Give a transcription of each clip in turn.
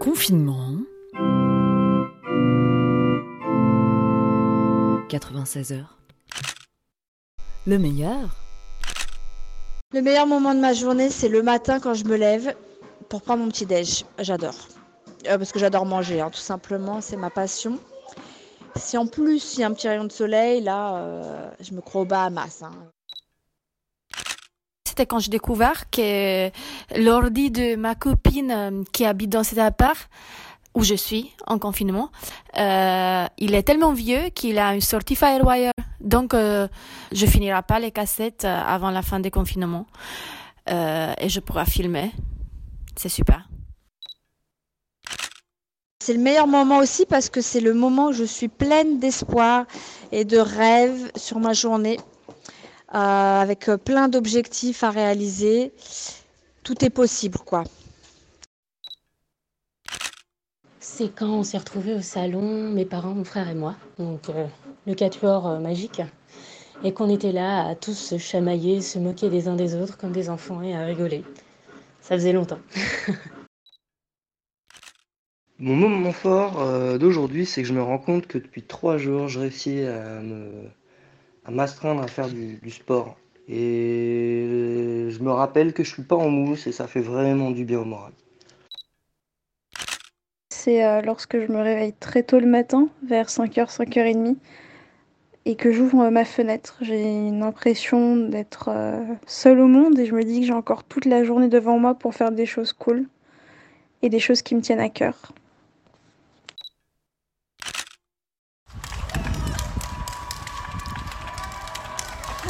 Confinement. 96 heures. Le meilleur. Le meilleur moment de ma journée, c'est le matin quand je me lève pour prendre mon petit déj. J'adore. Euh, parce que j'adore manger, hein, tout simplement, c'est ma passion. Si en plus il y a un petit rayon de soleil, là, euh, je me crois au Bahamas. Hein. C'était quand j'ai découvert que l'ordi de ma copine euh, qui habite dans cet appart où je suis en confinement, euh, il est tellement vieux qu'il a une sortie Firewire. Donc, euh, je finirai pas les cassettes euh, avant la fin des confinements. Et je pourrai filmer. C'est super. C'est le meilleur moment aussi parce que c'est le moment où je suis pleine d'espoir et de rêves sur ma journée, avec euh, plein d'objectifs à réaliser. Tout est possible, quoi. C'est quand on s'est retrouvés au salon, mes parents, mon frère et moi, donc euh, le quatuor euh, magique, et qu'on était là à tous se chamailler, se moquer des uns des autres comme des enfants et à rigoler. Ça faisait longtemps. Mon moment fort euh, d'aujourd'hui, c'est que je me rends compte que depuis trois jours, je réussis à me, à m'astreindre à faire du, sport. Et je me rappelle que je suis pas en mousse et ça fait vraiment du bien au moral. C'est euh, lorsque je me réveille très tôt le matin, vers 5h, 5h30, et que j'ouvre euh, ma fenêtre. J'ai une impression d'être euh, seule au monde et je me dis que j'ai encore toute la journée devant moi pour faire des choses cool et des choses qui me tiennent à cœur.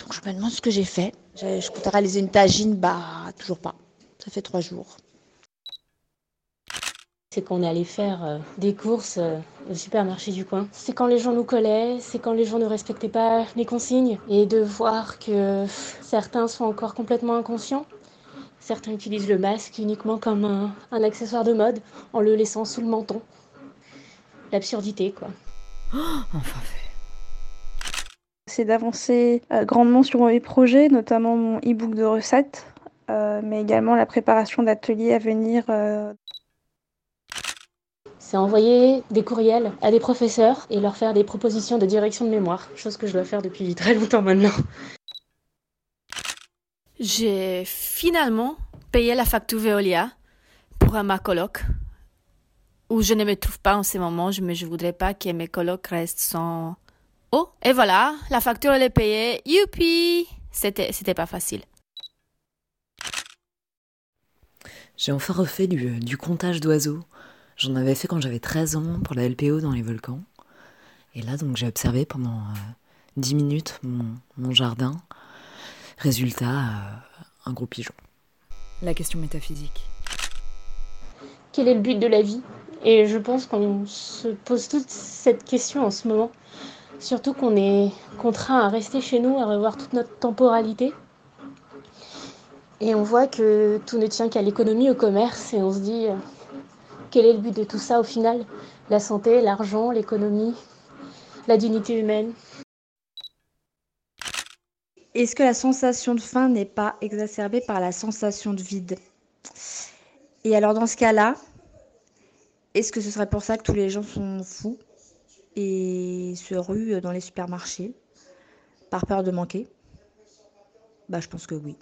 Donc je me demande ce que j'ai fait. Je, je comptais réaliser une tagine, bah toujours pas. Ça fait trois jours. C'est qu'on est allé faire euh, des courses euh, au supermarché du coin. C'est quand les gens nous collaient, c'est quand les gens ne respectaient pas les consignes. Et de voir que pff, certains sont encore complètement inconscients. Certains utilisent le masque uniquement comme un, un accessoire de mode en le laissant sous le menton. L'absurdité, quoi. Enfin fait. C'est d'avancer euh, grandement sur mes projets, notamment mon e-book de recettes, euh, mais également la préparation d'ateliers à venir euh, C'est envoyer des courriels à des professeurs et leur faire des propositions de direction de mémoire, chose que je dois faire depuis très longtemps maintenant. J'ai finalement payé la facture Veolia pour ma coloc, où je ne me trouve pas en ce moment, mais je voudrais pas que mes colocs restent sans eau. Et voilà, la facture elle est payée. Youpi! C'était, c'était pas facile. J'ai enfin refait du, du comptage d'oiseaux. J'en avais fait quand j'avais 13 ans pour la LPO dans les volcans. Et là, donc, j'ai observé pendant euh, 10 minutes mon, mon jardin. Résultat, euh, un gros pigeon. La question métaphysique. Quel est le but de la vie? Et je pense qu'on se pose toute cette question en ce moment. Surtout qu'on est contraint à rester chez nous, à revoir toute notre temporalité. Et on voit que tout ne tient qu'à l'économie, au commerce, et on se dit, euh, quel est le but de tout ça au final? La santé, l'argent, l'économie, la dignité humaine. Est-ce que la sensation de faim n'est pas exacerbée par la sensation de vide? Et alors dans ce cas-là, est-ce que ce serait pour ça que tous les gens sont fous? Et se ruent dans les supermarchés par peur de manquer? Bah je pense que oui.